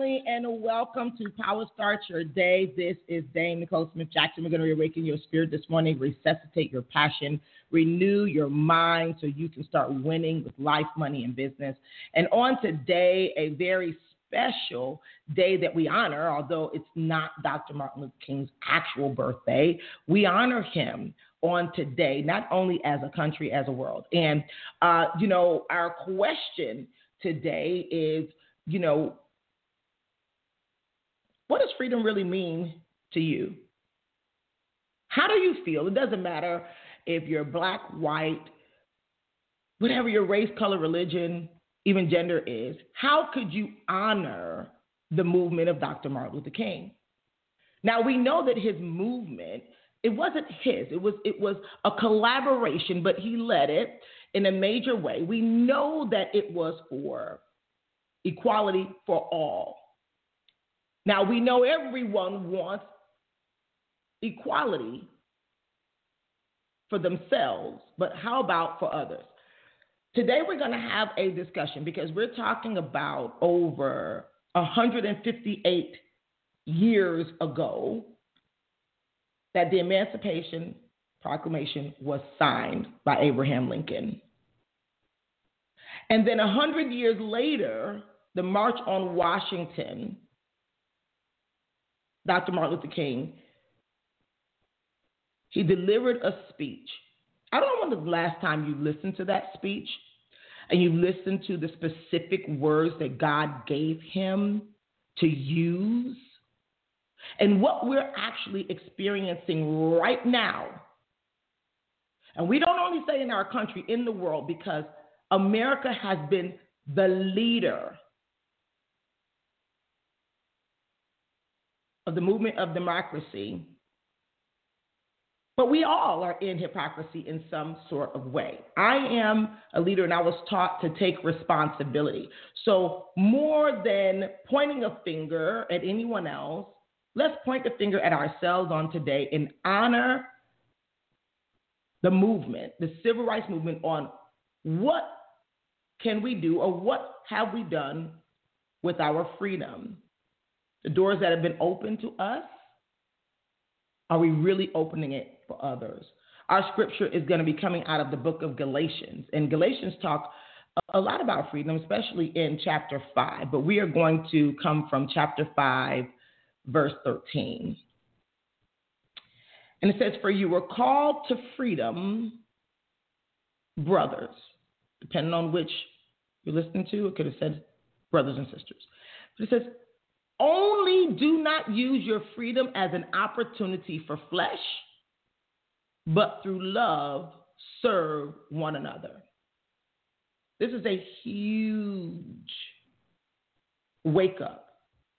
Family, and welcome to Power Start Your Day. This is Dame Nicole Smith Jackson. We're going to reawaken your spirit this morning, resuscitate your passion, renew your mind so you can start winning with life, money, and business. And on today, a very special day that we honor, although it's not Dr. Martin Luther King's actual birthday, we honor him on today, not only as a country, as a world. And, uh, you know, our question today is, you know, what does freedom really mean to you? How do you feel? It doesn't matter if you're black, white, whatever your race, color, religion, even gender is. How could you honor the movement of Dr. Martin Luther King? Now we know that his movement it wasn't his it was it was a collaboration but he led it in a major way. We know that it was for equality for all. Now, we know everyone wants equality for themselves, but how about for others? Today, we're going to have a discussion because we're talking about over 158 years ago that the Emancipation Proclamation was signed by Abraham Lincoln. And then a hundred years later, the March on Washington, Dr. Martin Luther King, he delivered a speech. I don't know when the last time you listened to that speech and you listened to the specific words that God gave him to use. And what we're actually experiencing right now and we don't only say in our country, in the world, because America has been the leader of the movement of democracy. But we all are in hypocrisy in some sort of way. I am a leader and I was taught to take responsibility. So, more than pointing a finger at anyone else, let's point the finger at ourselves on today and honor the movement, the civil rights movement, on what can we do or what have we done with our freedom? The doors that have been open to us, are we really opening it for others? Our scripture is going to be coming out of the book of Galatians, and Galatians talk a lot about freedom, especially in chapter 5, but we are going to come from chapter 5, verse 13. And it says, For you were called to freedom, brothers. Depending on which you're listening to, it could have said brothers and sisters. But it says, Only do not use your freedom as an opportunity for flesh, but through love serve one another. This is a huge wake up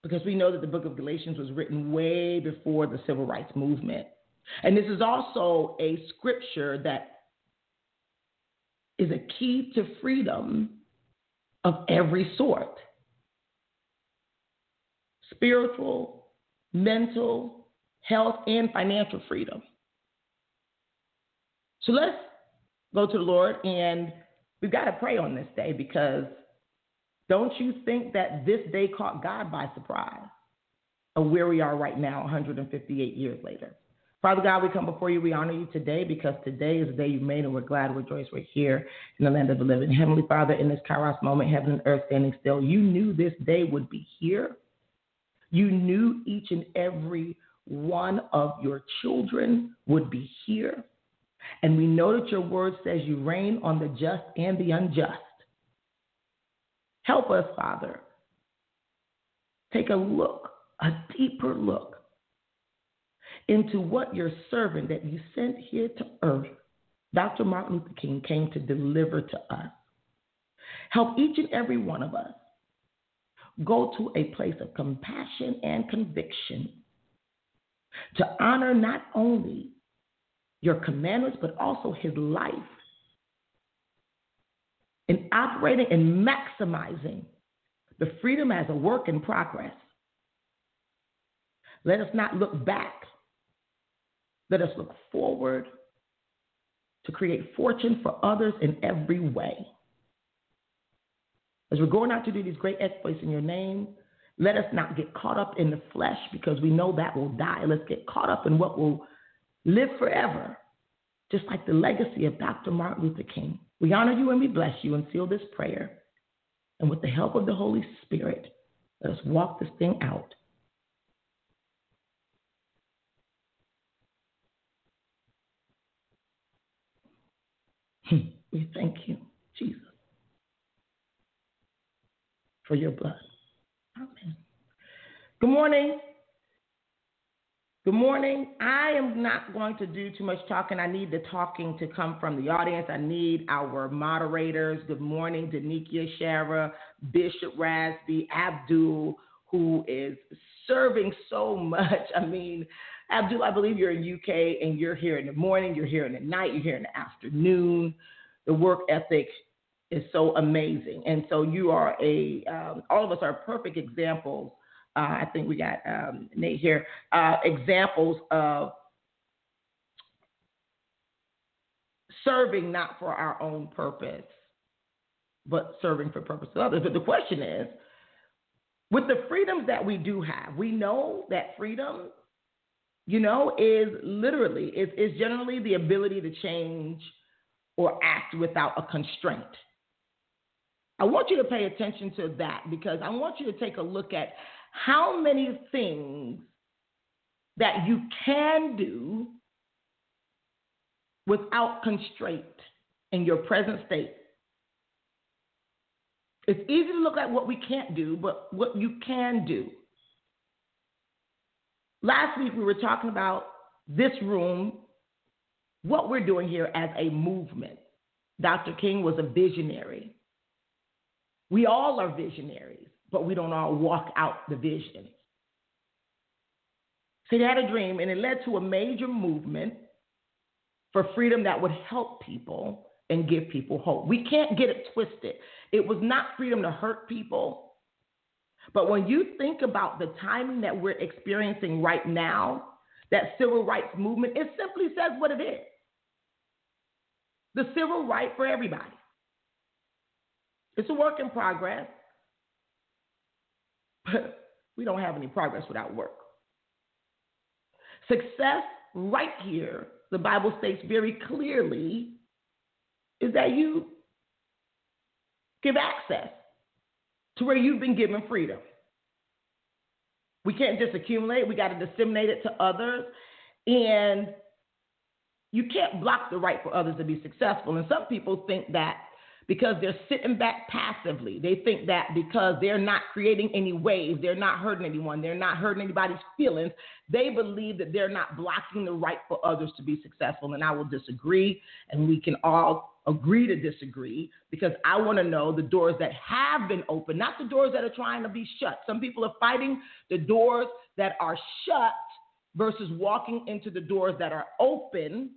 because we know that the book of Galatians was written way before the civil rights movement. And this is also a scripture that is a key to freedom of every sort spiritual, mental, health, and financial freedom. So let's go to the Lord and we've got to pray on this day because don't you think that this day caught God by surprise of where we are right now, 158 years later? Father God, we come before you. We honor you today because today is the day you made, and we're glad, rejoice, we're here in the land of the living. Heavenly Father, in this Kairos moment, heaven and earth standing still, you knew this day would be here. You knew each and every one of your children would be here. And we know that your word says you reign on the just and the unjust. Help us, Father. Take a look, a deeper look into what your servant that you sent here to earth, Dr. Martin Luther King, came to deliver to us. Help each and every one of us go to a place of compassion and conviction to honor not only your commandments, but also his life in operating and maximizing the freedom as a work in progress. Let us not look back. Let us look forward to create fortune for others in every way. As we're going out to do these great exploits in your name, let us not get caught up in the flesh because we know that will die. Let's get caught up in what will live forever, just like the legacy of Dr. Martin Luther King. We honor you and we bless you and seal this prayer. And with the help of the Holy Spirit, let us walk this thing out. Hmm. We thank you, Jesus, for your blood. Amen. Good morning. Good morning. I am not going to do too much talking. I need the talking to come from the audience. I need our moderators. Good morning, Danikia Shara, Bishop Rasby, Abdul, who is serving so much. I mean, Abdul, I believe you're in UK and you're here in the morning, you're here in the night, you're here in the afternoon. The work ethic is so amazing. And so you are a, um, all of us are perfect examples. Uh, I think we got um, Nate here, uh, examples of serving not for our own purpose, but serving for purpose of others. But the question is, with the freedoms that we do have, we know that freedom, you know, is literally, is, is generally the ability to change or act without a constraint. I want you to pay attention to that because I want you to take a look at how many things that you can do without constraint in your present state. It's easy to look at what we can't do, but what you can do. Last week we were talking about this room, what we're doing here as a movement. Dr. King was a visionary. We all are visionaries, but we don't all walk out the vision. So he had a dream, and it led to a major movement for freedom that would help people and give people hope. We can't get it twisted. It was not freedom to hurt people. But when you think about the timing that we're experiencing right now, that civil rights movement, it simply says what it is the civil right for everybody. It's a work in progress, but we don't have any progress without work. Success, right here, the Bible states very clearly, is that you give access to where you've been given freedom. We can't just accumulate, we got to disseminate it to others. And you can't block the right for others to be successful. And some people think that because they're sitting back passively. They think that because they're not creating any waves, they're not hurting anyone, they're not hurting anybody's feelings, they believe that they're not blocking the right for others to be successful. And I will disagree, and we can all agree to disagree because I want to know the doors that have been open, not the doors that are trying to be shut. Some people are fighting the doors that are shut versus walking into the doors that are open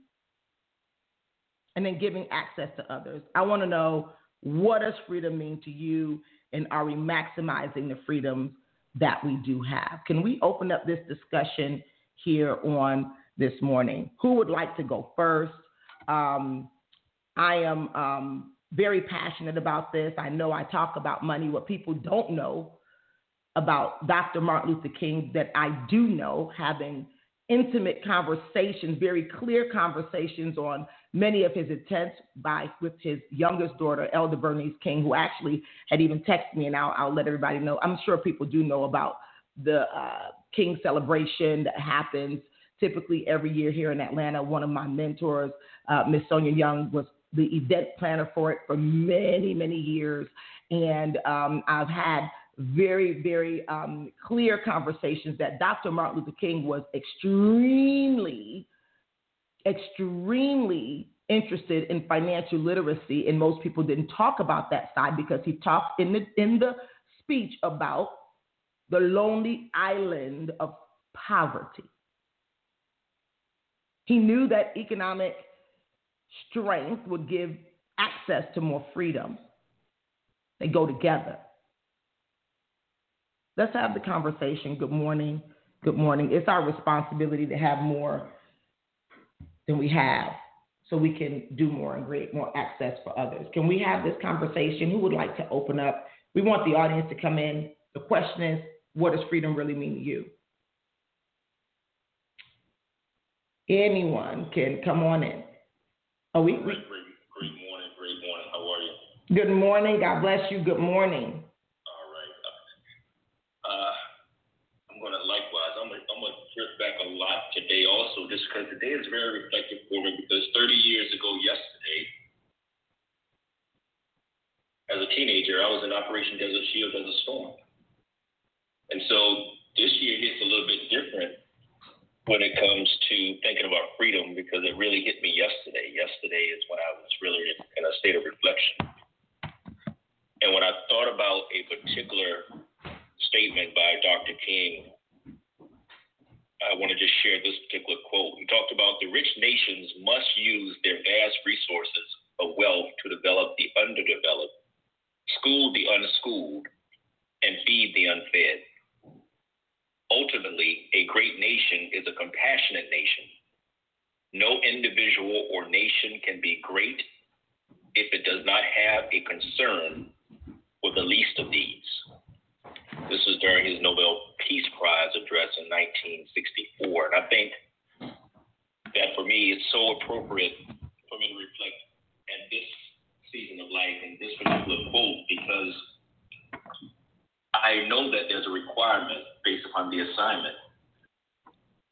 and then giving access to others. I want to know what does freedom mean to you and are we maximizing the freedoms that we do have? Can we open up this discussion here on this morning? Who would like to go first? Um, I am um, very passionate about this. I know I talk about money. What people don't know about Dr. Martin Luther King that I do know, having intimate conversations, very clear conversations on many of his attempts by with his youngest daughter, Elder Bernice King, who actually had even texted me, and I'll, I'll let everybody know. I'm sure people do know about the uh, King celebration that happens typically every year here in Atlanta. One of my mentors, uh, Miss Sonia Young, was the event planner for it for many, many years, and um, I've had very, very um, clear conversations that Dr. Martin Luther King was extremely, extremely interested in financial literacy, and most people didn't talk about that side because he talked in the in the speech about the lonely island of poverty. He knew that economic strength would give access to more freedom. They go together. Let's have the conversation. Good morning. Good morning. It's our responsibility to have more than we have so we can do more and create more access for others. Can we have this conversation? Who would like to open up? We want the audience to come in. The question is, what does freedom really mean to you? Anyone can come on in. We, we great, great, great morning, great morning. How are you? Good morning. God bless you. Good morning. All right. Uh, I'm gonna likewise. I'm gonna, I'm gonna trip back a lot today also, just because today is very reflective for me. Because 30 years ago yesterday, as a teenager, I was in Operation Desert Shield as a storm, and so this year hits a little bit different when it comes to thinking about freedom because it really hit me yesterday. Yesterday is when I was really in a state of reflection. And when I thought about a particular statement by Dr. King, I want to just share this particular quote. He talked about the rich nations must use their vast resources of wealth to develop the underdeveloped, school the unschooled, and feed the unfed. Ultimately, a great nation is a compassionate nation. No individual or nation can be great if it does not have a concern for the least of these. This was during his Nobel Peace Prize address in 1964. And I think that for me, it's so appropriate for me to reflect at this season of life and this particular quote because I know that there's a requirement based upon the assignment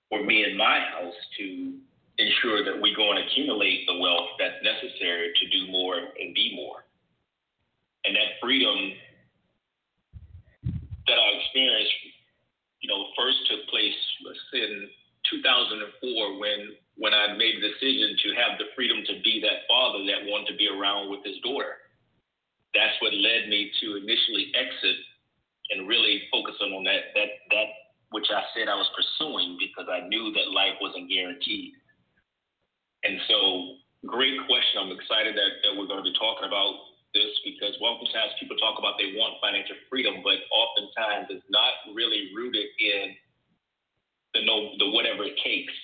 for me and my house to ensure that we go and accumulate the wealth that's necessary to do more and be more. And that freedom that I experienced, you know, first took place, in 2004 when when I made the decision to have the freedom to be that father that wanted to be around with his daughter. That's what led me to initially exit and really focusing on that that that which I said I was pursuing because I knew that life wasn't guaranteed. And so, great question. I'm excited that, that we're going to be talking about this because oftentimes people talk about they want financial freedom, but oftentimes it's not really rooted in the no the whatever it takes.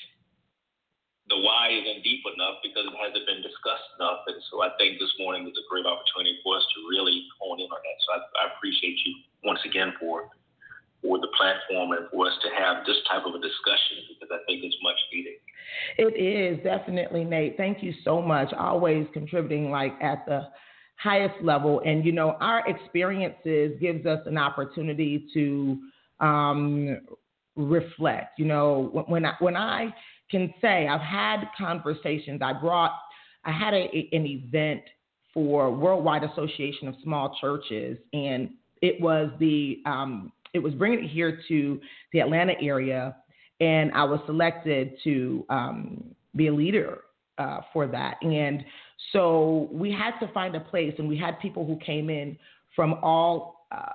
The why isn't deep enough because it hasn't been discussed enough. And so I think this morning is a great opportunity for us to really hone in on that. So I, I appreciate you once again for for the platform and for us to have this type of a discussion because I think it's much needed. It is definitely, Nate. Thank you so much. Always contributing like at the highest level, and you know our experiences gives us an opportunity to um, reflect. You know when I when I can say I've had conversations. I brought I had a, an event for Worldwide Association of Small Churches, and it was the um, it was bringing it here to the Atlanta area, and I was selected to um, be a leader uh, for that. And so we had to find a place, and we had people who came in from all uh,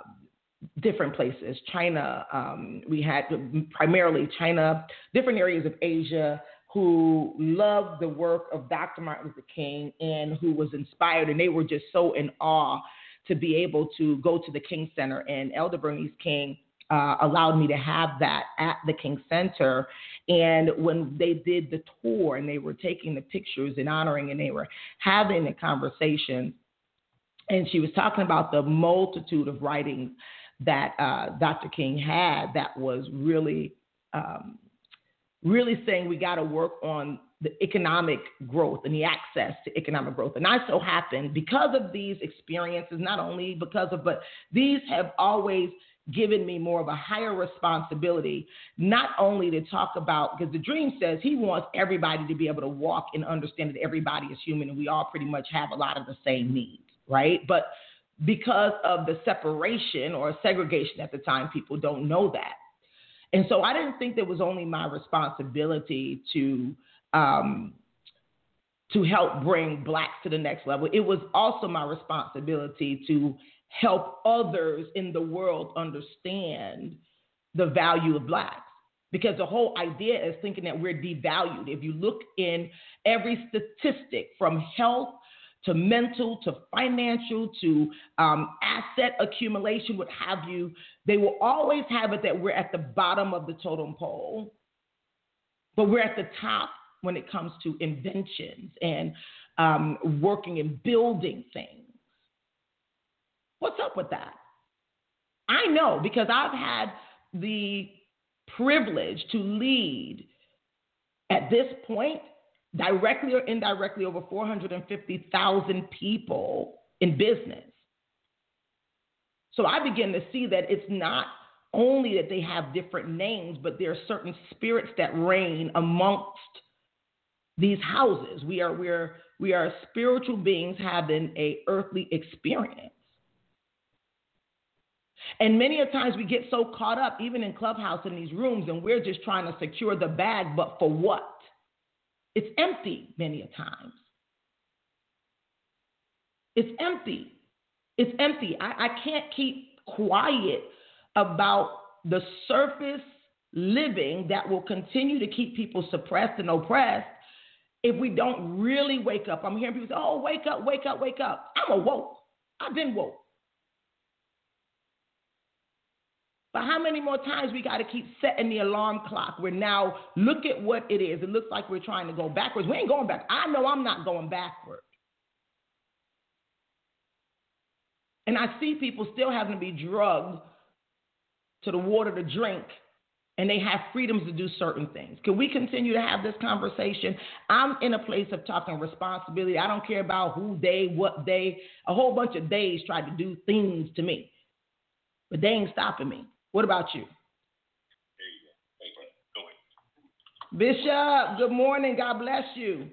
different places. China, um, we had primarily China, different areas of Asia who loved the work of Dr. Martin Luther King and who was inspired, and they were just so in awe to be able to go to the King Center. And Elder Bernice King uh, allowed me to have that at the King Center. And when they did the tour and they were taking the pictures and honoring and they were having the conversation, and she was talking about the multitude of writings that uh, Dr. King had that was really, um, really saying we got to work on the economic growth and the access to economic growth. And I so happen, because of these experiences, not only because of, but these have always given me more of a higher responsibility, not only to talk about, because the dream says he wants everybody to be able to walk and understand that everybody is human and we all pretty much have a lot of the same needs, right? But because of the separation or segregation at the time, people don't know that. And so I didn't think that was only my responsibility to um, to help bring blacks to the next level. It was also my responsibility to help others in the world understand the value of blacks. Because the whole idea is thinking that we're devalued. If you look in every statistic from health to mental to financial to um, asset accumulation, what have you, they will always have it that we're at the bottom of the totem pole, but we're at the top when it comes to inventions and um, working and building things. What's up with that? I know because I've had the privilege to lead at this point, directly or indirectly, over 450,000 people in business. So I begin to see that it's not only that they have different names, but there are certain spirits that reign amongst these houses. We are we are we are spiritual beings having a earthly experience. And many a times we get so caught up, even in Clubhouse in these rooms, and we're just trying to secure the bag, but for what? It's empty many a times. It's empty. It's empty. I, I can't keep quiet about the surface living that will continue to keep people suppressed and oppressed if we don't really wake up. I'm hearing people say, oh, wake up, wake up, wake up. I'm awoke. I've been woke. But how many more times we got to keep setting the alarm clock? We're now look at what it is. It looks like we're trying to go backwards. We ain't going back. I know I'm not going backward. And I see people still having to be drugged to the water to drink, and they have freedoms to do certain things. Can we continue to have this conversation? I'm in a place of talking responsibility. I don't care about who they, what they, a whole bunch of days tried to do things to me, but they ain't stopping me. What about you? Bishop, good morning. God bless you.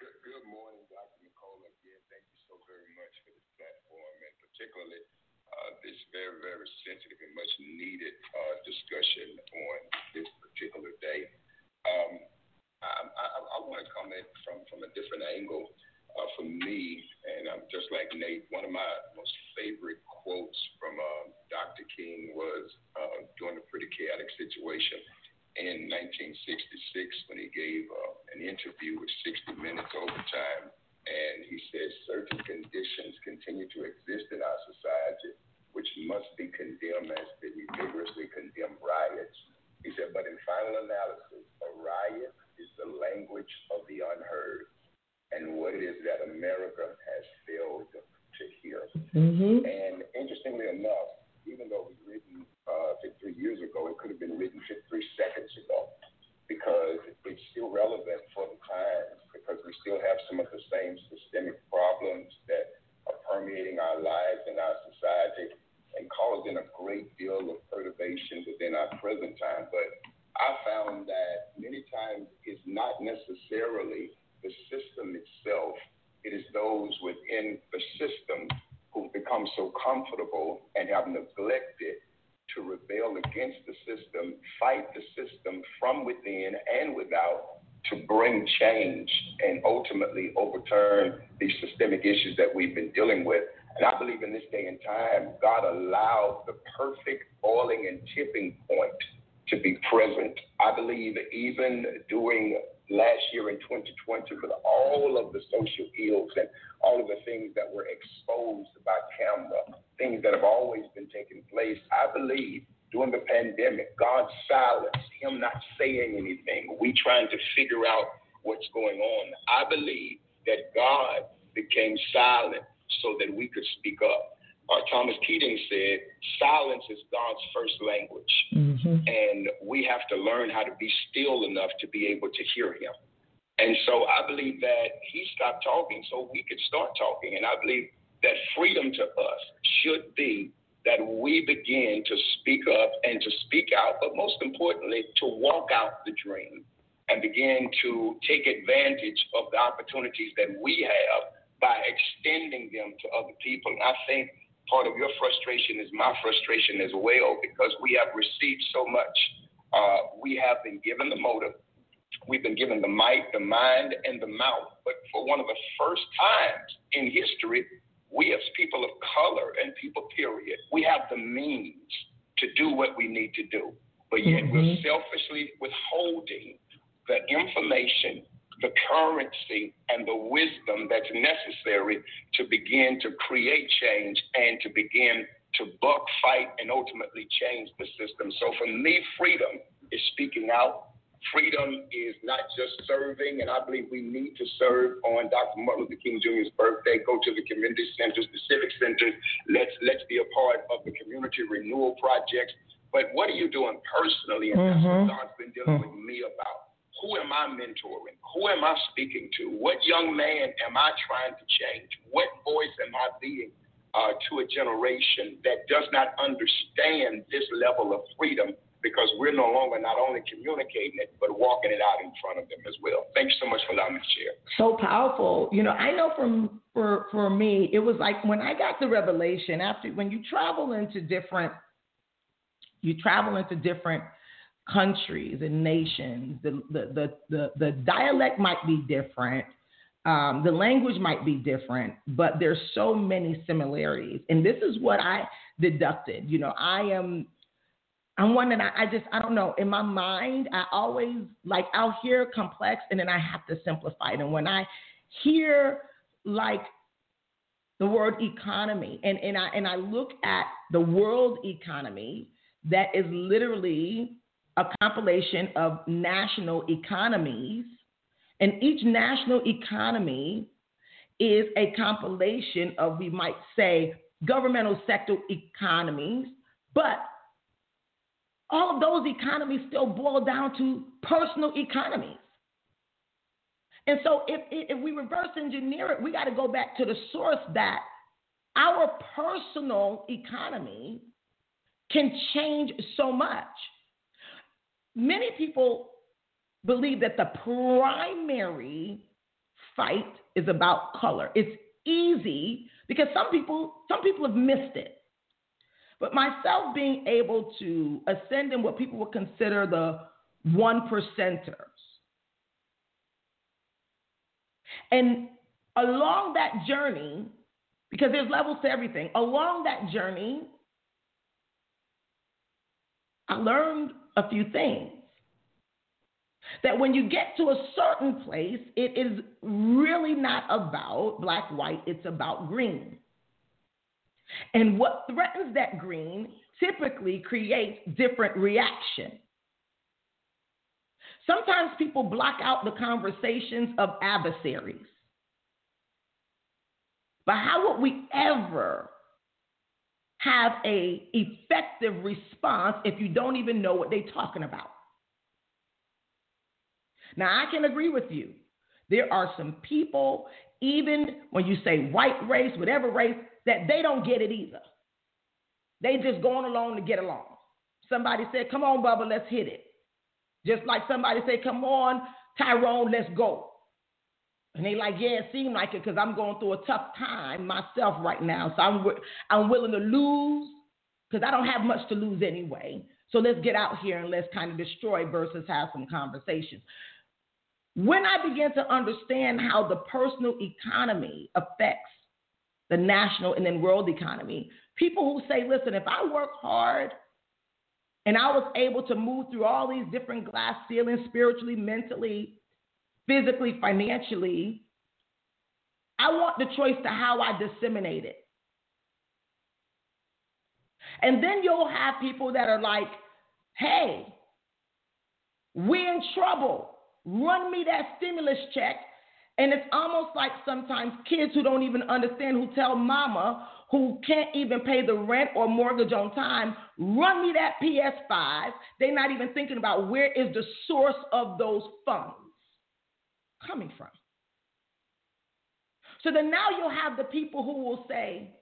Good, good morning, Dr. Nicole. Again, thank you so very much for this platform and particularly uh, this very, very sensitive and much needed uh, discussion on this particular day. Um, I, I, I want to comment from, from a different angle. Uh, for me, and I'm just like Nate, one of my most favorite quotes from uh, Dr. King was uh, during a pretty chaotic situation in 1966 when he gave uh, an interview with 60 Minutes Overtime. And he said certain conditions continue to exist in our society which must be condemned as they vigorously condemn riots. He said, but in final analysis, a riot is the language of the unheard and what it is that America has failed to hear. Mm-hmm. And interestingly enough, even though it given the motive, we've been given the might, the mind, and the mouth. But for one of the first times in history, we as people of color and people, period, we have the means to do what we need to do. But yet mm-hmm. we're selfishly withholding the information, the currency, and the wisdom that's necessary to begin to create change and to begin to buck, fight, and ultimately change the system. So for me, freedom is speaking out. Freedom is not just serving, and I believe we need to serve on Dr. Martin Luther King Jr.'s birthday. Go to the community centers, the civic centers. Let's let's be a part of the community renewal projects. But what are you doing personally? And mm-hmm. that's what God's been dealing mm-hmm. with me about. Who am I mentoring? Who am I speaking to? What young man am I trying to change? What voice am I being uh, to a generation that does not understand this level of freedom because we're no longer not only communicating it, but walking it out in front of them as well. Thank you so much for allowing me to share. So powerful. You know, I know from for for me, it was like when I got the revelation after when you travel into different you travel into different countries and nations, the the the the, the dialect might be different. Um, the language might be different, but there's so many similarities. And this is what I deducted. You know, I am I'm one that I, I, just I don't know. In my mind, I always like I'll hear complex and then I have to simplify it. And when I hear like the word economy and, and I and I look at the world economy that is literally a compilation of national economies, and each national economy is a compilation of we might say governmental sector economies, but all of those economies still boil down to personal economies. And so if, if we reverse engineer it, we got to go back to the source that our personal economy can change so much. Many people believe that the primary fight is about color. It's easy because some people some people have missed it. But myself being able to ascend in what people would consider the one percenters. And along that journey, because there's levels to everything, along that journey, I learned a few things. That when you get to a certain place, it is really not about black, white, it's about green. And what threatens that green typically creates different reaction. Sometimes people block out the conversations of adversaries. But how would we ever have a effective response if you don't even know what they're talking about? Now I can agree with you. There are some people, even when you say white race, whatever race, that they don't get it either. They just going along to get along. Somebody said, Come on, Bubba, let's hit it. Just like somebody said, Come on, Tyrone, let's go. And they like, yeah, it seemed like it because I'm going through a tough time myself right now. So I'm, I'm willing to lose because I don't have much to lose anyway. So let's get out here and let's kind of destroy versus have some conversations. When I began to understand how the personal economy affects the national and then world economy. People who say, listen, if I work hard and I was able to move through all these different glass ceilings spiritually, mentally, physically, financially, I want the choice to how I disseminate it. And then you'll have people that are like, hey, we're in trouble. Run me that stimulus check and it's almost like sometimes kids who don't even understand, who tell mama, who can't even pay the rent or mortgage on time, run me that PS5. They're not even thinking about where is the source of those funds coming from. So then now you'll have the people who will say,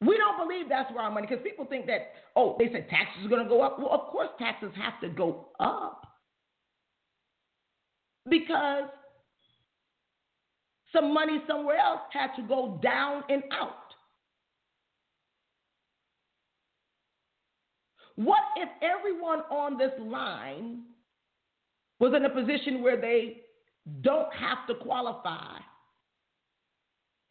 we don't believe that's where our money, because people think that, oh, they said taxes are going to go up. Well, of course, taxes have to go up because some money somewhere else had to go down and out. What if everyone on this line was in a position where they don't have to qualify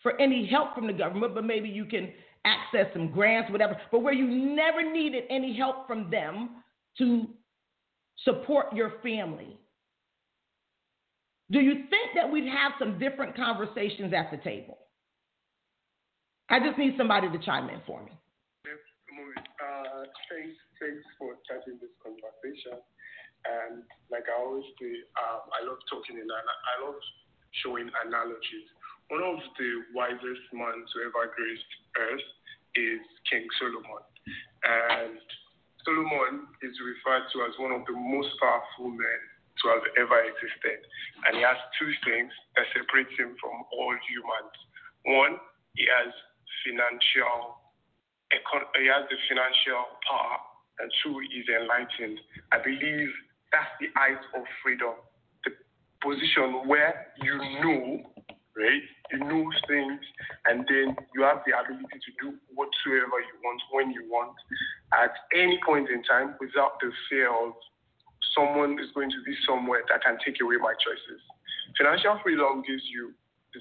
for any help from the government, but maybe you can access some grants, whatever, but where you never needed any help from them to support your family. Do you think that we'd have some different conversations at the table? I just need somebody to chime in for me. Uh, thanks, thanks for starting this conversation. And like I always say, um, I love talking and I love showing analogies. One of the wisest men to ever grace earth is King Solomon. And Solomon is referred to as one of the most powerful men to have ever existed. And he has two things that separate him from all humans. One, he has financial, he has the financial power, and two, he's enlightened. I believe that's the height of freedom. The position where you know, right? You know things, and then you have the ability to do whatsoever you want when you want at any point in time without the fear of someone is going to be somewhere that can take away my choices. Financial freedom gives you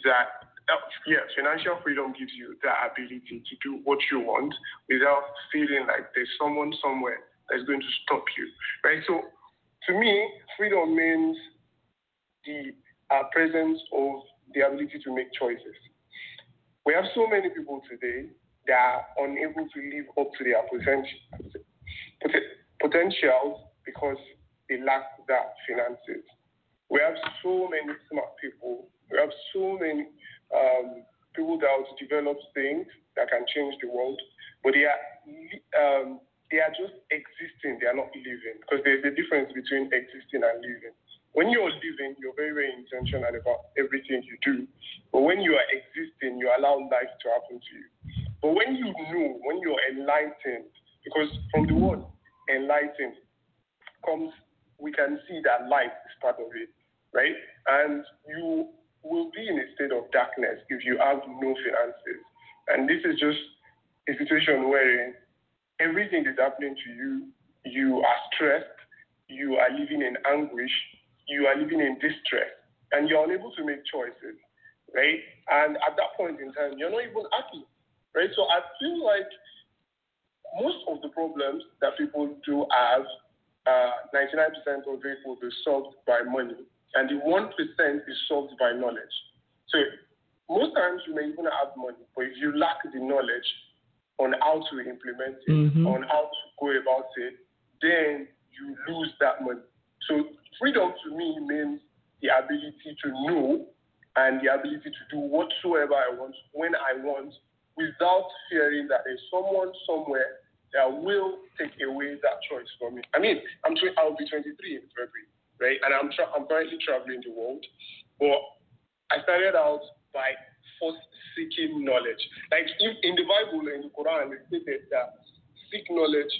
that uh, yeah, financial freedom gives you the ability to do what you want without feeling like there's someone somewhere that's going to stop you, right? So to me, freedom means the uh, presence of the ability to make choices. We have so many people today that are unable to live up to their potential, potentials because they lack that finances. We have so many smart people. We have so many um, people that develop things that can change the world, but they are um, they are just existing, they are not living. Because there's a difference between existing and living. When you're living, you're very, very intentional about everything you do. But when you are existing, you allow life to happen to you. But when you know, when you're enlightened, because from the word enlightened comes, we can see that light is part of it, right? And you will be in a state of darkness if you have no finances. And this is just a situation where everything is happening to you. You are stressed. You are living in anguish. You are living in distress. And you're unable to make choices, right? And at that point in time, you're not even happy, right? So I feel like most of the problems that people do have, uh, 99% of it will be solved by money, and the 1% is solved by knowledge. So most times you may even have money, but if you lack the knowledge, on how to implement it, mm-hmm. on how to go about it, then you lose that money. So freedom to me means the ability to know and the ability to do whatsoever I want when I want without fearing that there's someone somewhere that will take away that choice from me. I mean, I'm tw- I'll be 23 in February, right? And I'm tra- I'm currently traveling the world, but I started out by first seeking knowledge. Like in, in the Bible and the Quran, it stated that seek knowledge,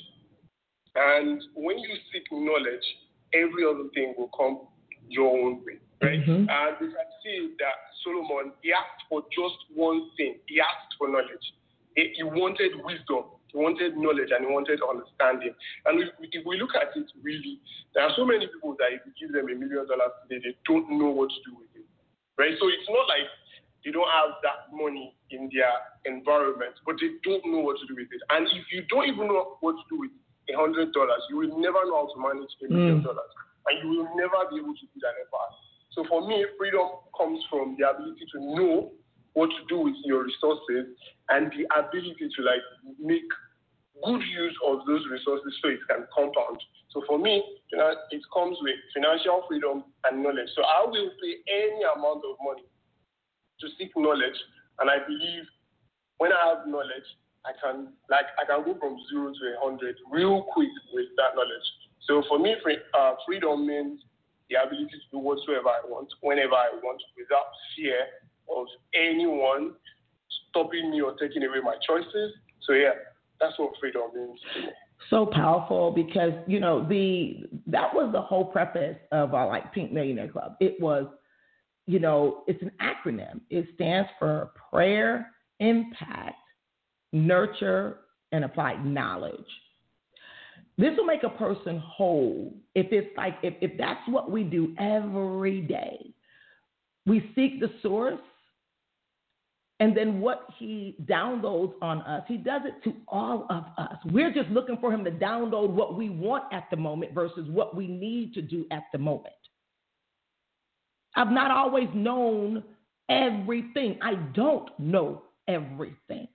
and when you seek knowledge, every other thing will come your own way, right? Mm-hmm. And we can see that Solomon he asked for just one thing. He asked for knowledge. He, he wanted wisdom. He wanted knowledge and he wanted understanding. And if, if we look at it really, there are so many people that if you give them a million dollars today, they don't know what to do with it. Right? So it's not like they don't have that money in their environment, but they don't know what to do with it. And if you don't even know what to do with a hundred dollars, you will never know how to manage a million mm. dollars, and you will never be able to do that ever. So for me, freedom comes from the ability to know what to do with your resources and the ability to like make good use of those resources so it can compound. So for me, you know, it comes with financial freedom and knowledge. So I will pay any amount of money to seek knowledge. And I believe when I have knowledge, I can like I can go from zero to a hundred real quick with that knowledge. So for me, free, uh, freedom means the ability to do whatsoever I want, whenever I want, without fear of anyone stopping me or taking away my choices. So yeah, that's what freedom means so powerful because you know the that was the whole preface of our like Pink Millionaire Club. It was you know, it's an acronym. It stands for Prayer, Impact, Nurture, and Applied Knowledge. This will make a person whole if it's like, if, if that's what we do every day. We seek the source And then what he downloads on us, he does it to all of us. We're just looking for him to download what we want at the moment versus what we need to do at the moment. I've not always known everything. I don't know everything.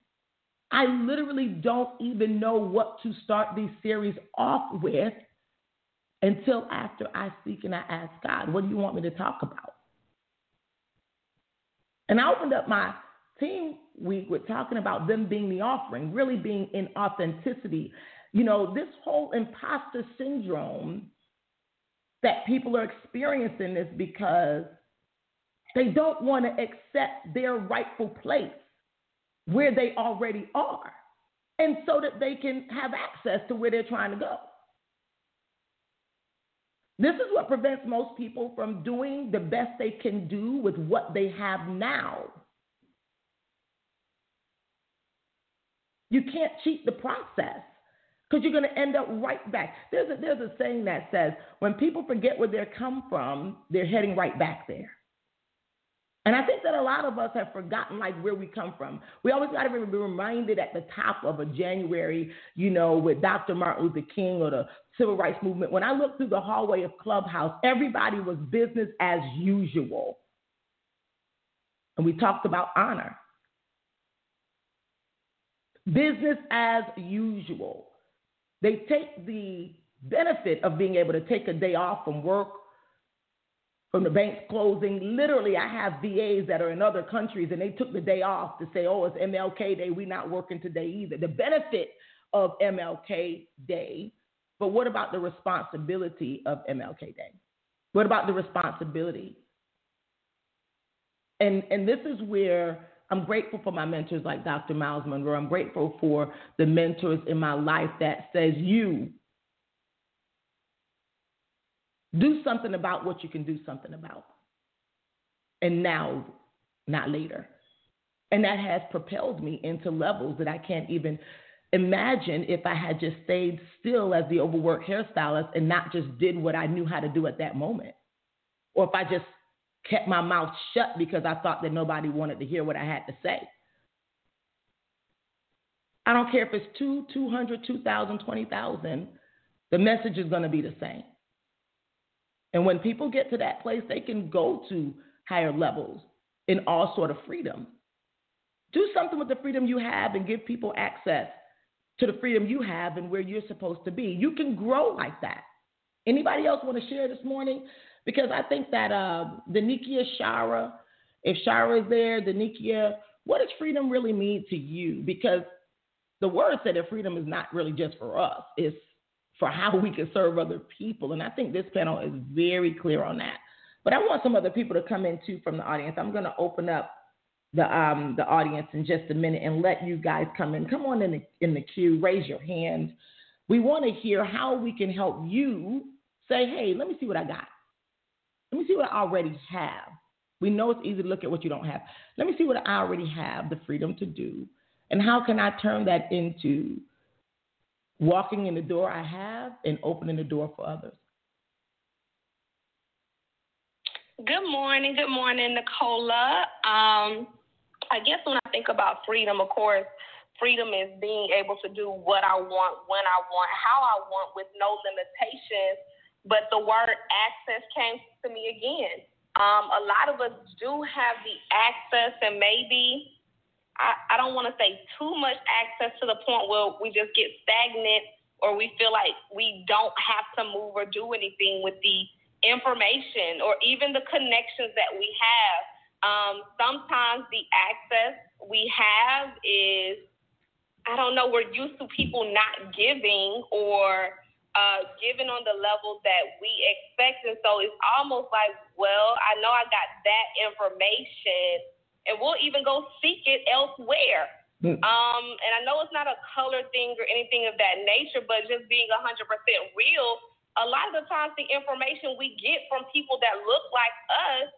I literally don't even know what to start these series off with until after I seek and I ask God, what do you want me to talk about? And I opened up my team week with talking about them being the offering, really being in authenticity. You know, this whole imposter syndrome that people are experiencing is because they don't want to accept their rightful place where they already are, and so that they can have access to where they're trying to go. This is what prevents most people from doing the best they can do with what they have now. You can't cheat the process because you're going to end up right back. There's a, there's a saying that says when people forget where they're come from, they're heading right back there. And I think that a lot of us have forgotten like where we come from. We always got to be reminded at the top of a January, you know, with Dr. Martin Luther King or the civil rights movement. When I looked through the hallway of Clubhouse, everybody was business as usual. And we talked about honor. Business as usual. They take the benefit of being able to take a day off from work from the banks closing. Literally, I have VAs that are in other countries and they took the day off to say, oh, it's MLK Day. We're not working today either. The benefit of MLK Day, but what about the responsibility of MLK Day? What about the responsibility? And, and this is where I'm grateful for my mentors like Dr. Myles Munroe. I'm grateful for the mentors in my life that says you do something about what you can do something about. And now, not later. And that has propelled me into levels that I can't even imagine if I had just stayed still as the overworked hairstylist and not just did what I knew how to do at that moment. Or if I just kept my mouth shut because I thought that nobody wanted to hear what I had to say. I don't care if it's two, 200, 2,000, 20,000, the message is going to be the same. And when people get to that place, they can go to higher levels in all sort of freedom. Do something with the freedom you have and give people access to the freedom you have and where you're supposed to be. You can grow like that. Anybody else want to share this morning? Because I think that uh, the Nikia Shara, if Shara is there, the Nikia, what does freedom really mean to you? Because the word said that freedom is not really just for us. It's for how we can serve other people. And I think this panel is very clear on that. But I want some other people to come in too from the audience. I'm going to open up the um, the audience in just a minute and let you guys come in. Come on in the in the queue, raise your hand. We want to hear how we can help you say, "Hey, let me see what I got. Let me see what I already have." We know it's easy to look at what you don't have. Let me see what I already have the freedom to do, and how can I turn that into walking in the door I have and opening the door for others. Good morning. Good morning, Nicola. Um, I guess when I think about freedom, of course, freedom is being able to do what I want, when I want, how I want, with no limitations. But the word access came to me again. Um, a lot of us do have the access, and maybe I, I don't want to say too much access to the point where we just get stagnant or we feel like we don't have to move or do anything with the information or even the connections that we have. Um, sometimes the access we have is, I don't know, we're used to people not giving or uh, giving on the level that we expect. And so it's almost like, well, I know I got that information and we'll even go seek it elsewhere. Mm. Um, and I know it's not a color thing or anything of that nature, but just being 100% real, a lot of the times the information we get from people that look like us,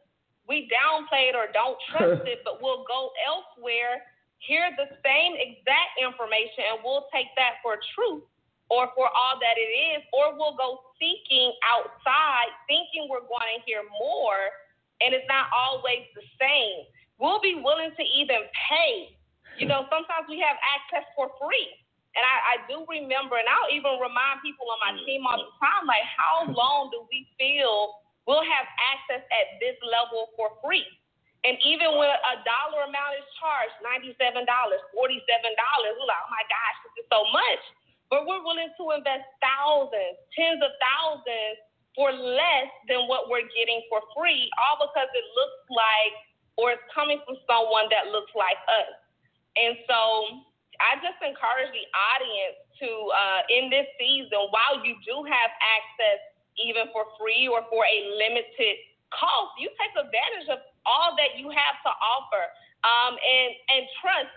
we downplay it or don't trust it, but we'll go elsewhere, hear the same exact information, and we'll take that for truth or for all that it is, or we'll go seeking outside thinking we're going to hear more, and it's not always the same. We'll be willing to even pay. You know, sometimes we have access for free. And I, I do remember, and I'll even remind people on my team all the mm-hmm. time, like, how long do we feel we'll have access at this level for free? And even when a dollar amount is charged, $97, $47, we're like, oh my gosh, this is so much. But we're willing to invest thousands, tens of thousands for less than what we're getting for free, all because it looks like or it's coming from someone that looks like us. And so I just encourage the audience to, uh, in this season, while you do have access even for free or for a limited cost, you take advantage of all that you have to offer. Um, and, and trust,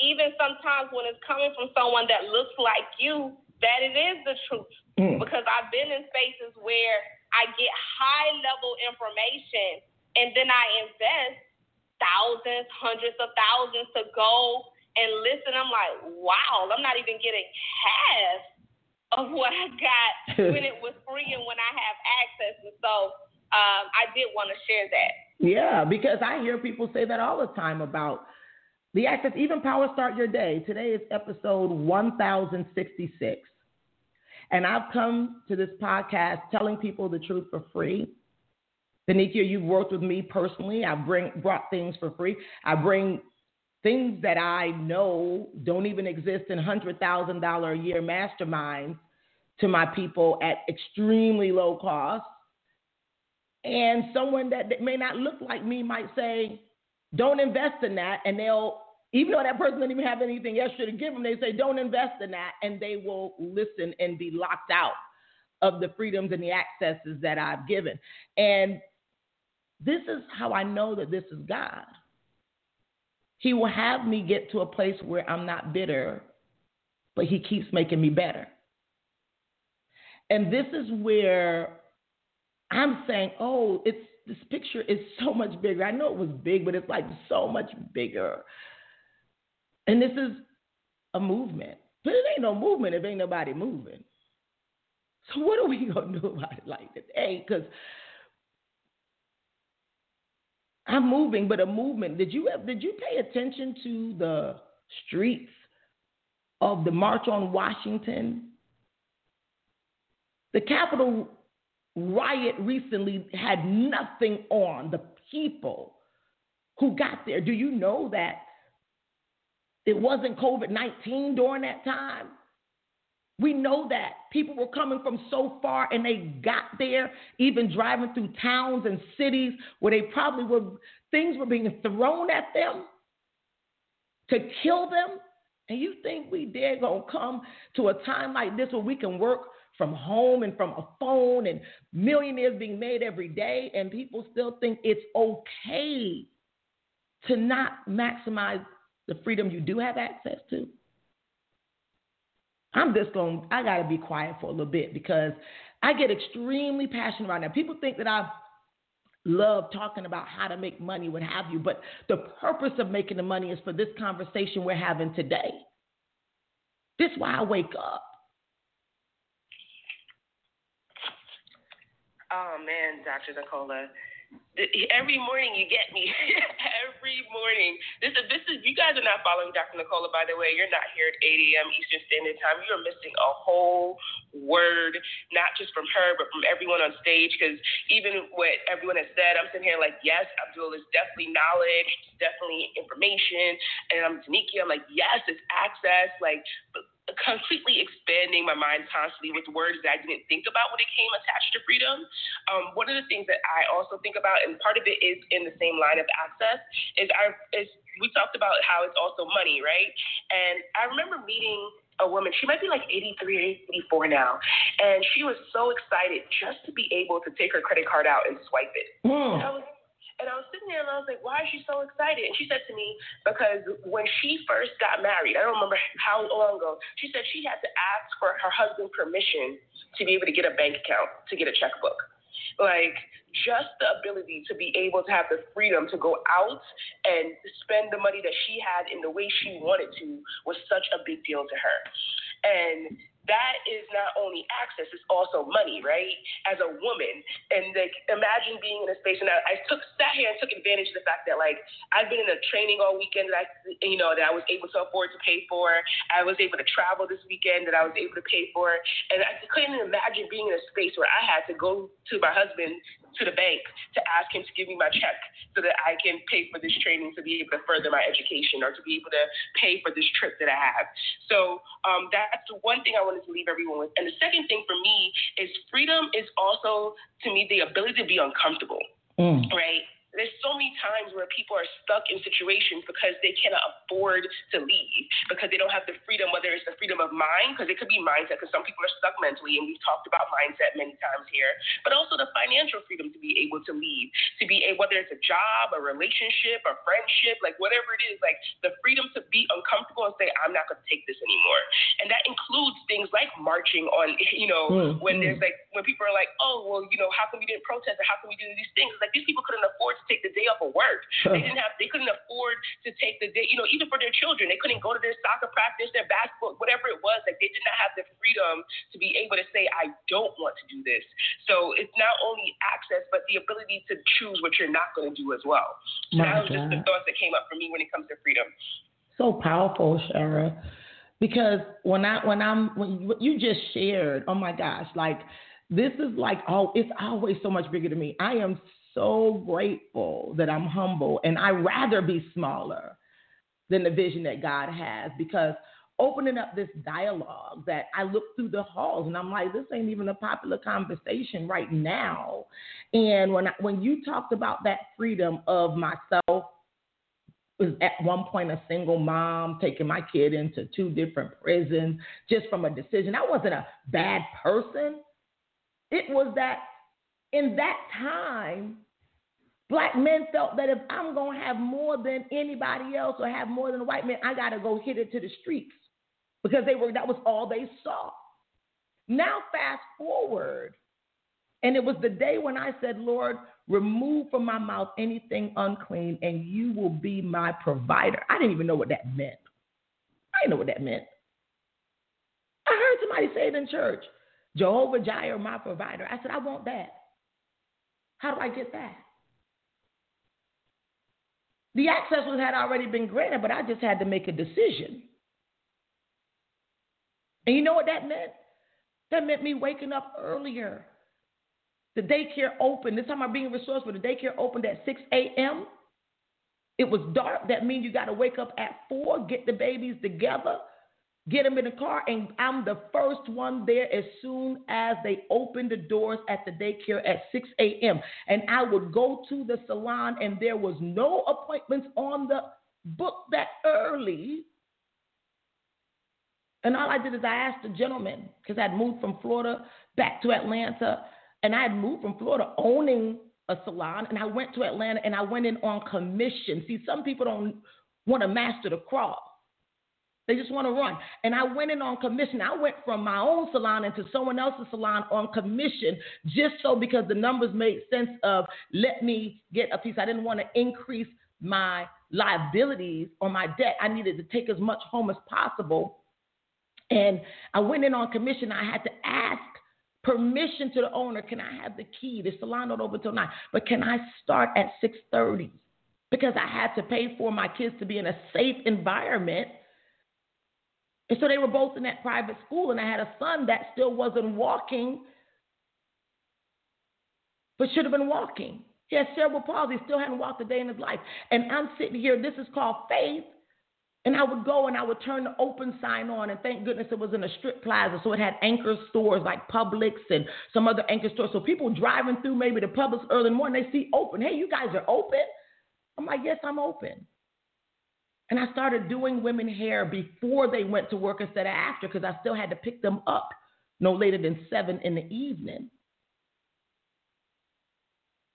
even sometimes when it's coming from someone that looks like you, that it is the truth. Mm. Because I've been in spaces where I get high level information and then I invest thousands, hundreds of thousands to go and listen, I'm like, wow, I'm not even getting half of what I got when it was free and when I have access. And so um, I did want to share that. Yeah, because I hear people say that all the time about the access, even Power Start Your Day. Today is episode 1066. And I've come to this podcast telling people the truth for free. Danikia, you've worked with me personally. I bring brought things for free. I bring things that I know don't even exist in $100,000 a year masterminds to my people at extremely low cost. And someone that may not look like me might say, don't invest in that. And they'll, even though that person doesn't even have anything extra to give them, they say, don't invest in that. And they will listen and be locked out of the freedoms and the accesses that I've given. And this is how I know that this is God he will have me get to a place where I'm not bitter, but He keeps making me better. And this is where I'm saying, oh, it's this picture is so much bigger. I know it was big, but it's like so much bigger. And this is a movement. But it ain't no movement if ain't nobody moving. So what are we gonna do about it like today? Because I'm moving, but a movement. Did you have, did you pay attention to the streets of the March on Washington? The Capitol riot recently had nothing on the people who got there. Do you know that it wasn't COVID 19 during that time? We know that people were coming from so far and they got there, even driving through towns and cities where they probably were, things were being thrown at them to kill them. And you think we dare gonna come to a time like this where we can work from home and from a phone and millionaires being made every day, and people still think it's okay to not maximize the freedom you do have access to? I'm just going, I got to be quiet for a little bit because I get extremely passionate right now. People think that I love talking about how to make money, what have you, but the purpose of making the money is for this conversation we're having today. This is why I wake up. Oh man, Dr. Nicola. Every morning you get me. Every morning. This is this is you guys are not following dr nicola by the way. You're not here at 8 a.m eastern standard time. You're missing a whole word not just from her but from everyone on stage because even what everyone has said i'm sitting here like yes abdul is definitely knowledge definitely information. And i'm Tanikia, i'm like yes it's access. Like completely expanding my mind constantly with words that I didn't think about when it came attached to freedom. Um, one of the things that I also think about, and part of it is in the same line of access, is I is we talked about how it's also money, right? And I remember meeting a woman, she might be like 83, 84 now, and she was so excited just to be able to take her credit card out and swipe it. Mm. And I was sitting there and I was like, why is she so excited? And she said to me, because when she first got married, I don't remember how long ago, she said she had to ask for her husband permission to be able to get a bank account, to get a checkbook. Like, just the ability to be able to have the freedom to go out and spend the money that she had in the way she wanted to was such a big deal to her. And that is not only access, it's also money, right? As a woman. And like imagine being in a space and I, I took sat here and took advantage of the fact that like I've been in a training all weekend that I you know, that I was able to afford to pay for. I was able to travel this weekend that I was able to pay for. And I couldn't imagine being in a space where I had to go to my husband to the bank to ask him to give me my check so that I can pay for this training to be able to further my education or to be able to pay for this trip that I have. So um, that's one thing I wanted to leave everyone with. And the second thing for me is freedom is also to me the ability to be uncomfortable, mm. right? There's so many times where people are stuck in situations because they cannot afford to leave because they don't have the freedom, whether it's the freedom of mind, because it could be mindset, because some people are stuck mentally, and we've talked about mindset many times here, but also the financial freedom to be able to leave, to be a, whether it's a job, a relationship, a friendship, like whatever it is, like the freedom to be uncomfortable and say, I'm not going to take this anymore. And that includes things like marching on, you know, mm, when mm. there's like, when people are like, oh, well, you know, how come we didn't protest or how can we do these things? Like these people couldn't afford to take the day off of work. They didn't have, they couldn't afford to take the day, you know, even for their children, they couldn't go to their soccer practice, their basketball, whatever it was. Like they did not have the freedom to be able to say, I don't want to do this. So it's not only access, but the ability to choose what you're not going to do as well. So that was God. just the thoughts that came up for me when it comes to freedom. So powerful, Shara because when I when I'm when you just shared, oh my gosh, like this is like oh, it's always so much bigger to me. I am so grateful that I'm humble and I rather be smaller than the vision that God has because opening up this dialogue that I look through the halls and I'm like, this ain't even a popular conversation right now. And when I, when you talked about that freedom of myself, was at one point a single mom taking my kid into two different prisons just from a decision. I wasn't a bad person. It was that in that time, black men felt that if I'm going to have more than anybody else or have more than white men, I got to go hit it to the streets because they were that was all they saw. Now fast forward, and it was the day when I said, Lord, remove from my mouth anything unclean, and you will be my provider. I didn't even know what that meant. I didn't know what that meant. I heard somebody say it in church Jehovah Jireh, my provider. I said, I want that. How do I get that? The access was had already been granted, but I just had to make a decision. And you know what that meant? That meant me waking up earlier. The daycare opened. This time I'm being resourceful. The daycare opened at 6 a.m. It was dark. That means you got to wake up at 4, get the babies together, get them in the car, and I'm the first one there as soon as they open the doors at the daycare at 6 a.m. And I would go to the salon, and there was no appointments on the book that early. And all I did is I asked the gentleman, because I'd moved from Florida back to Atlanta, and I had moved from Florida owning a salon, and I went to Atlanta and I went in on commission. See, some people don't want to master the crawl. They just want to run. And I went in on commission. I went from my own salon into someone else's salon on commission just so because the numbers made sense of let me get a piece. I didn't want to increase my liabilities or my debt. I needed to take as much home as possible. And I went in on commission. I had to ask permission to the owner. Can I have the key? The salon don't open till nine, but can I start at six thirty? Because I had to pay for my kids to be in a safe environment and so they were both in that private school, and I had a son that still wasn't walking, but should have been walking. He had cerebral palsy, still hadn't walked a day in his life. And I'm sitting here, this is called faith. And I would go and I would turn the open sign on, and thank goodness it was in a strip plaza. So it had anchor stores like Publix and some other anchor stores. So people driving through maybe the Publix early morning, they see open. Hey, you guys are open? I'm like, yes, I'm open. And I started doing women hair before they went to work instead of after because I still had to pick them up no later than seven in the evening.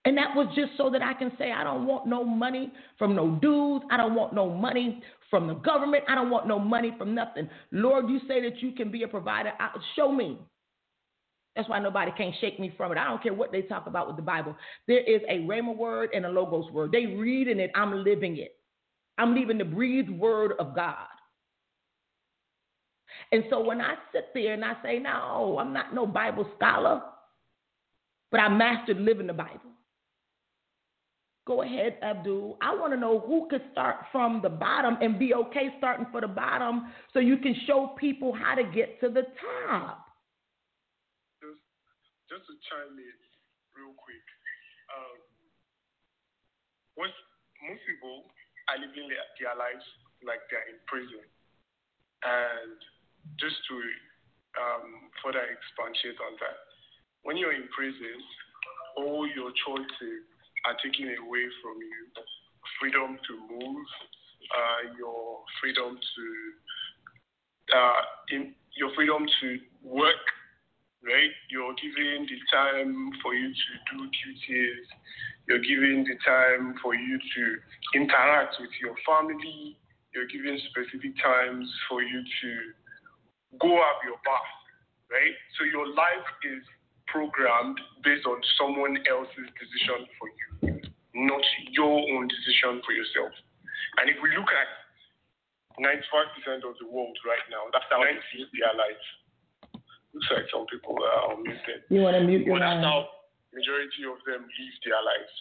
And that was just so that I can say, I don't want no money from no dudes. I don't want no money from the government. I don't want no money from nothing. Lord, you say that you can be a provider. I, show me. That's why nobody can't shake me from it. I don't care what they talk about with the Bible. There is a Rhema word and a Logos word. They reading it, I'm living it. I'm leaving the breathed word of God. And so when I sit there and I say, no, I'm not no Bible scholar, but I mastered living the Bible. Go ahead, Abdul. I want to know who could start from the bottom and be okay starting for the bottom so you can show people how to get to the top. Just, just to chime in real quick. Um, most, people are living their, their lives like they're in prison. And just to um, further expatiate on that, when you're in prison, all your choices are taken away from you. Freedom to move, uh, your freedom to uh, in, your freedom to work, right? You're given the time for you to do duties. You're given the time for you to interact with your family. You're given specific times for you to go up your path, right? So your life is programmed based on someone else's decision for you not your own decision for yourself. And if we look at 95% of the world right now, that's how they see their life. Looks like some people are missing. You want to mute your But line? Majority of them live their lives,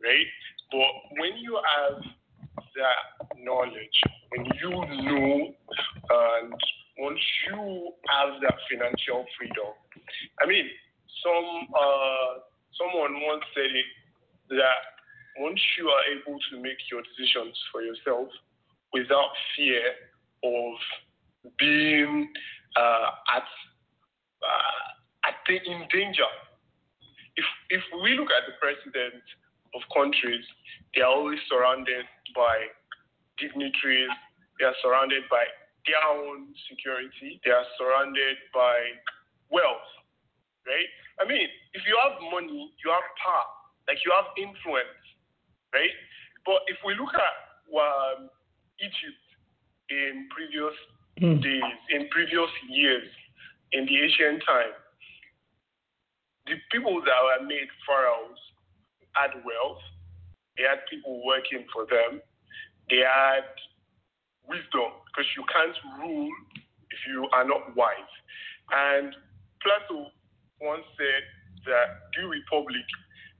right? But when you have that knowledge, when you know, and once you have that financial freedom, I mean, some uh, someone once said it that once you are able to make your decisions for yourself without fear of being uh, at uh, at the, in danger. If if we look at the president of countries, they are always surrounded by dignitaries. They are surrounded by their own security. They are surrounded by wealth, right? I mean, if you have money, you have power, like you have influence right? But if we look at um, Egypt in previous Mm. days, in previous years, in the ancient time, the people that were made pharaohs had wealth, they had people working for them, they had wisdom, because you can't rule if you are not wise. And Plato once said that the republic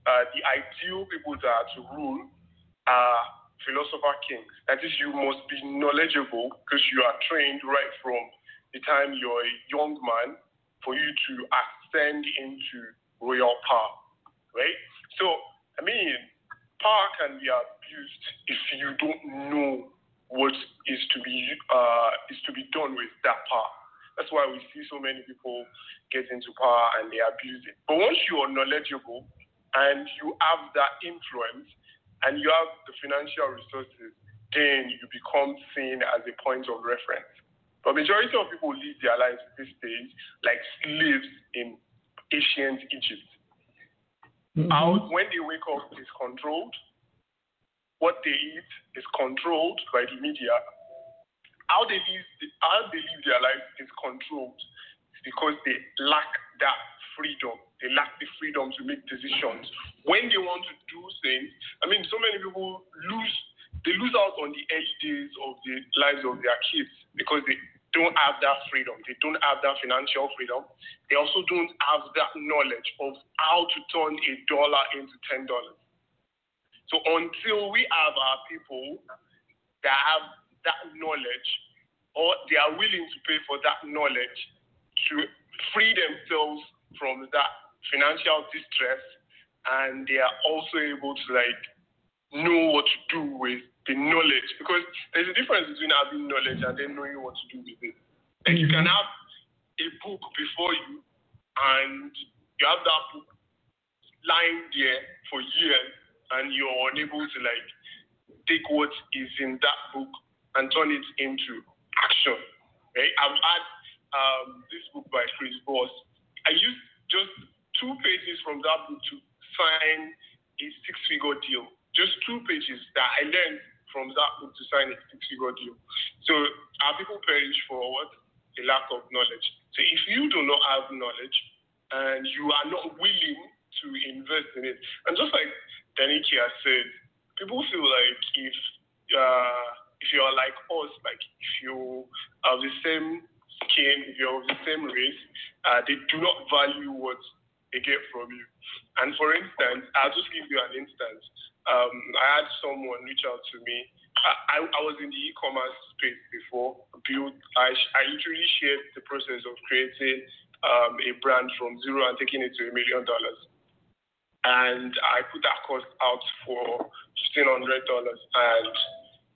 uh, the ideal people that are to rule are philosopher kings. That is, you must be knowledgeable because you are trained right from the time you're a young man for you to ascend into royal power, right? So, I mean, power can be abused if you don't know what is to be uh, is to be done with that power. That's why we see so many people get into power and they abuse it. But once you are knowledgeable and you have that influence and you have the financial resources, then you become seen as a point of reference. But majority of people live their lives these days like slaves in ancient Egypt. Mhm. How when they wake up is controlled. What they eat is controlled by the media. How they live, how they live their life is controlled because they lack that freedom. They lack the freedom to make decisions when they want to do things. I mean, so many people lose they lose out on the early days of the lives of their kids because they don't have that freedom. They don't have that financial freedom. They also don't have that knowledge of how to turn a dollar into ten dollars. So until we have our people that have that knowledge, or they are willing to pay for that knowledge to free themselves from that financial distress, and they are also able to like know what to do with the knowledge because there's a difference between having knowledge and then knowing what to do with it. Like you can have a book before you and you have that book lying there for years and you're unable to like take what is in that book and turn it into action. Right? I've had um, this book by Chris Voss. I used just two pages from that book to sign a six-figure deal. Just two pages that I learned from that book to sign a six-figure deal. So our people perish for what? The lack of knowledge. So if you do not have knowledge and you are not willing to invest in it, and just like Daniki has said, people feel like if uh, if you are like us, like if you have the same skin, if you're of the same race, uh, they do not value what they get from you. And for instance, I'll just give you an instance. Um, I had someone reach out to me. I, I, was in the e-commerce space before. Built, I, I literally shared the process of creating um, a brand from zero and taking it to a million dollars. And I put that cost out for fifteen hundred dollars, and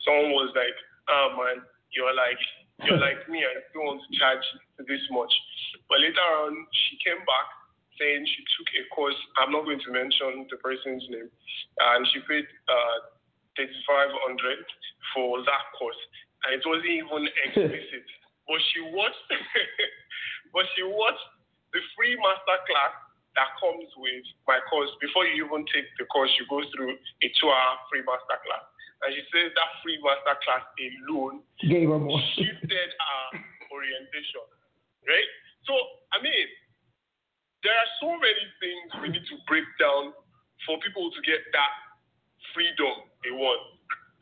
someone was like, "Oh man, you're like you're like me. I don't want to charge this much." But later on, she came back saying she took a course. I'm not going to mention the person's name, and she paid uh, 3,500 for that course, and it wasn't even explicit. but she watched, but she watched the free master class that comes with my course. Before you even take the course, you go through a two-hour free master class. And she says that free master class alone gave her shifted our orientation, get that freedom they want,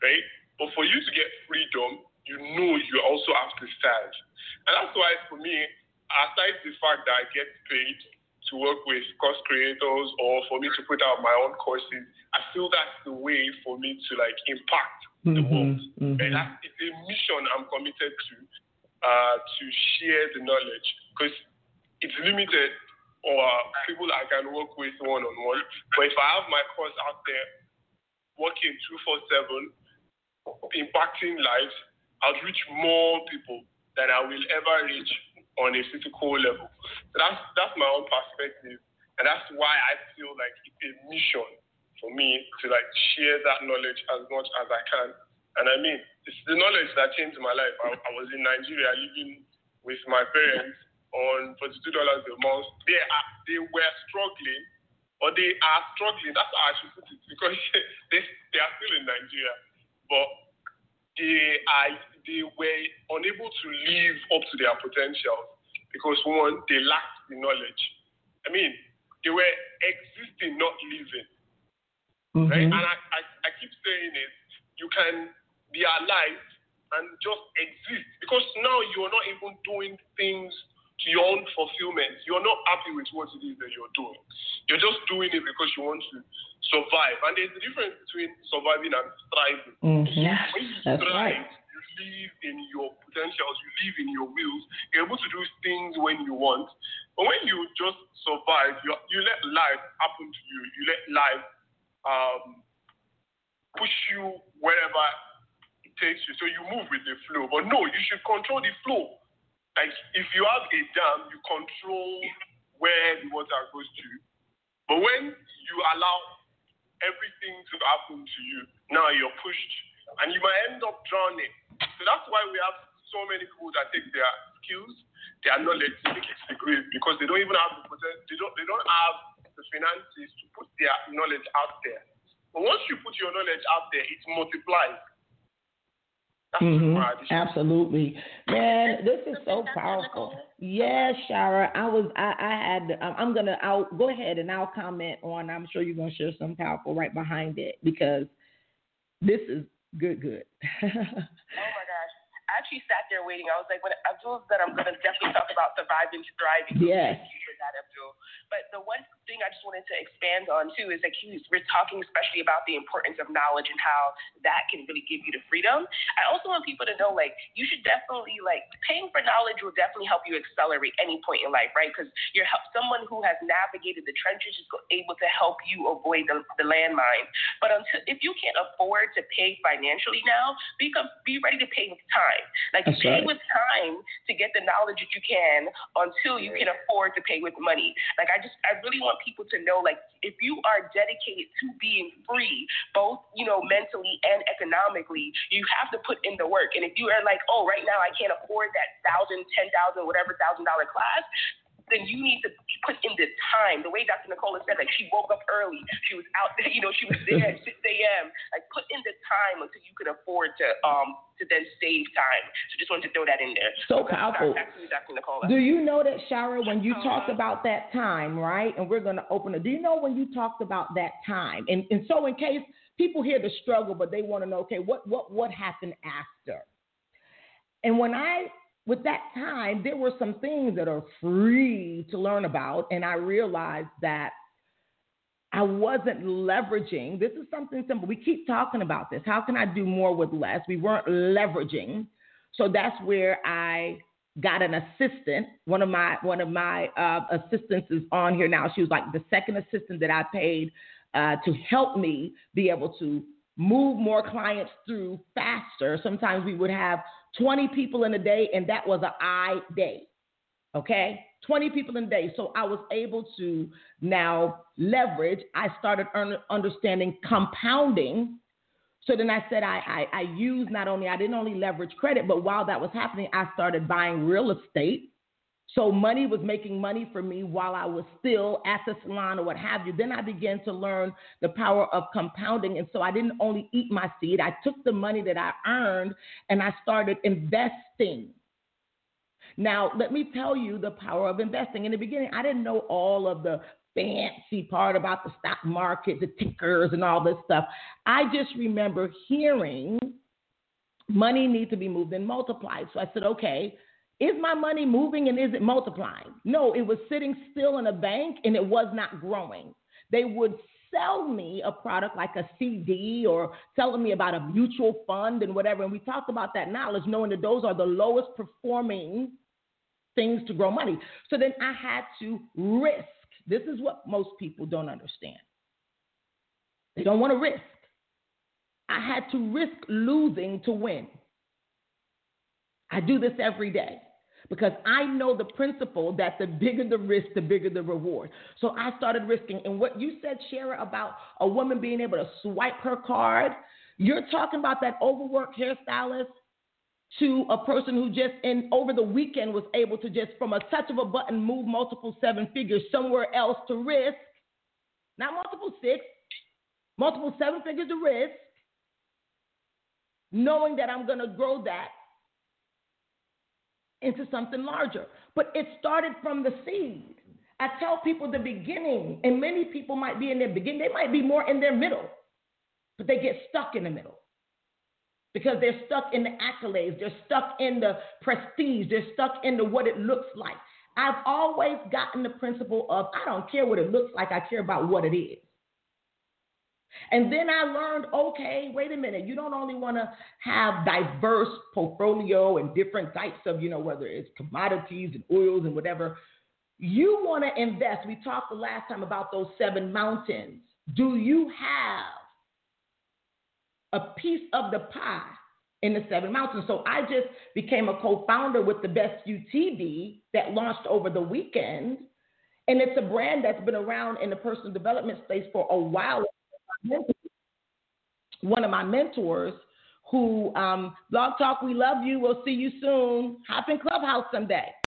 right? But for you to get freedom, you know you also have to stand. And that's why for me, aside the fact that I get paid to work with course creators or for me to put out my own courses, I feel that's the way for me to like impact mm-hmm, the world. Mm-hmm. And that's, it's a mission I'm committed to, uh, to share the knowledge because it's limited or people I can work with one on one. But if I have my course out there working 247, impacting lives, I'll reach more people than I will ever reach on a physical level. So that's that's my own perspective. And that's why I feel like it's a mission for me to like share that knowledge as much as I can. And I mean, it's the knowledge that changed my life. I, I was in Nigeria living with my parents on $42 a month, they are they were struggling, or they are struggling. That's how I should put it because they they are still in Nigeria, but they are they were unable to live up to their potential because one they lacked the knowledge. I mean, they were existing, not living. Mm-hmm. Right? And I, I, I keep saying it, you can be alive and just exist because now you're not even doing things to your own fulfillment. You're not happy with what it is that you're doing. You're just doing it because you want to survive. And there's a difference between surviving and thriving. Mm-hmm. When you That's thrive, right. you live in your potentials, you live in your wills, you're able to do things when you want. But when you just survive, you, you let life happen to you. You let life um, push you wherever it takes you. So you move with the flow. But no, you should control the flow. Like if you have a dam, you control where the water goes to. But when you allow everything to happen to you, now you're pushed and you might end up drowning. So that's why we have so many people that take their skills, their knowledge, take it to grave because they don't even have the potential, they don't they don't have the finances to put their knowledge out there. But once you put your knowledge out there, it multiplies. Mm-hmm. Absolutely, man. This is so powerful. Yes, Shara. I was. I, I had. I'm gonna. I'll go ahead and I'll comment on. I'm sure you're gonna share some powerful right behind it because this is good. Good. oh my gosh! I actually sat there waiting. I was like, when Abdul said, I'm gonna definitely talk about surviving to thriving. Yes. That Abdul. But the one thing I just wanted to expand on too is like he we're talking especially about the importance of knowledge and how that can really give you the freedom. I also want people to know like you should definitely like paying for knowledge will definitely help you accelerate any point in life, right? Because you're help someone who has navigated the trenches is able to help you avoid the, the landmine. But until if you can't afford to pay financially now, be be ready to pay with time. Like That's pay right. with time to get the knowledge that you can until you can afford to pay with money. Like I just I really want people to know like if you are dedicated to being free, both, you know, mentally and economically, you have to put in the work. And if you are like, oh, right now I can't afford that thousand, ten thousand, whatever thousand dollar class, then you need to put in the time. The way Dr. Nicola said, like she woke up early, she was out there, you know, she was there at 6 a.m. Like put in the time until you could afford to um to then save time. So just wanted to throw that in there. So powerful. You, Dr. Nicola. Do you know that, Shara, when you talked about that time, right? And we're going to open it. Do you know when you talked about that time? And, and so, in case people hear the struggle, but they want to know, okay, what, what, what happened after? And when I with that time, there were some things that are free to learn about. And I realized that I wasn't leveraging. This is something simple. We keep talking about this. How can I do more with less? We weren't leveraging. So that's where I got an assistant. One of my one of my uh, assistants is on here now. She was like the second assistant that I paid uh, to help me be able to move more clients through faster. Sometimes we would have 20 people in a day, and that was an I day. Okay, 20 people in a day. So I was able to now leverage. I started understanding compounding. So then I said I, I, I used not only, I didn't only leverage credit, but while that was happening, I started buying real estate. So money was making money for me while I was still at the salon or what have you. Then I began to learn the power of compounding. And so I didn't only eat my seed, I took the money that I earned and I started investing. Now, let me tell you the power of investing. In the beginning, I didn't know all of the fancy part about the stock market, the tickers, and all this stuff. I just remember hearing money needs to be moved and multiplied. So I said, okay, is my money moving and is it multiplying? No, it was sitting still in a bank and it was not growing. They would sell me a product like a CD or telling me about a mutual fund and whatever. And we talked about that knowledge, knowing that those are the lowest performing things to grow money. So then I had to risk. This is what most people don't understand. They don't want to risk. I had to risk losing to win. I do this every day because I know the principle that the bigger the risk, the bigger the reward. So I started risking. And what you said, Shara, about a woman being able to swipe her card, you're talking about that overworked hairstylist to a person who just in over the weekend was able to just from a touch of a button move multiple seven figures somewhere else to risk, not multiple six, multiple seven figures to risk, knowing that I'm going to grow that into something larger. But it started from the seed. I tell people the beginning, and many people might be in their beginning, they might be more in their middle, but they get stuck in the middle because they're stuck in the accolades, they're stuck in the prestige, they're stuck in the what it looks like. I've always gotten the principle of I don't care what it looks like, I care about what it is. And then I learned, okay, wait a minute, you don't only want to have diverse portfolio and different types of, you know, whether it's commodities and oils and whatever. You want to invest. We talked the last time about those seven mountains. Do you have a piece of the pie in the Seven Mountains. So I just became a co-founder with the Best UTV that launched over the weekend. And it's a brand that's been around in the personal development space for a while. One of my mentors who um, Blog Talk, we love you. We'll see you soon. Hop in Clubhouse someday.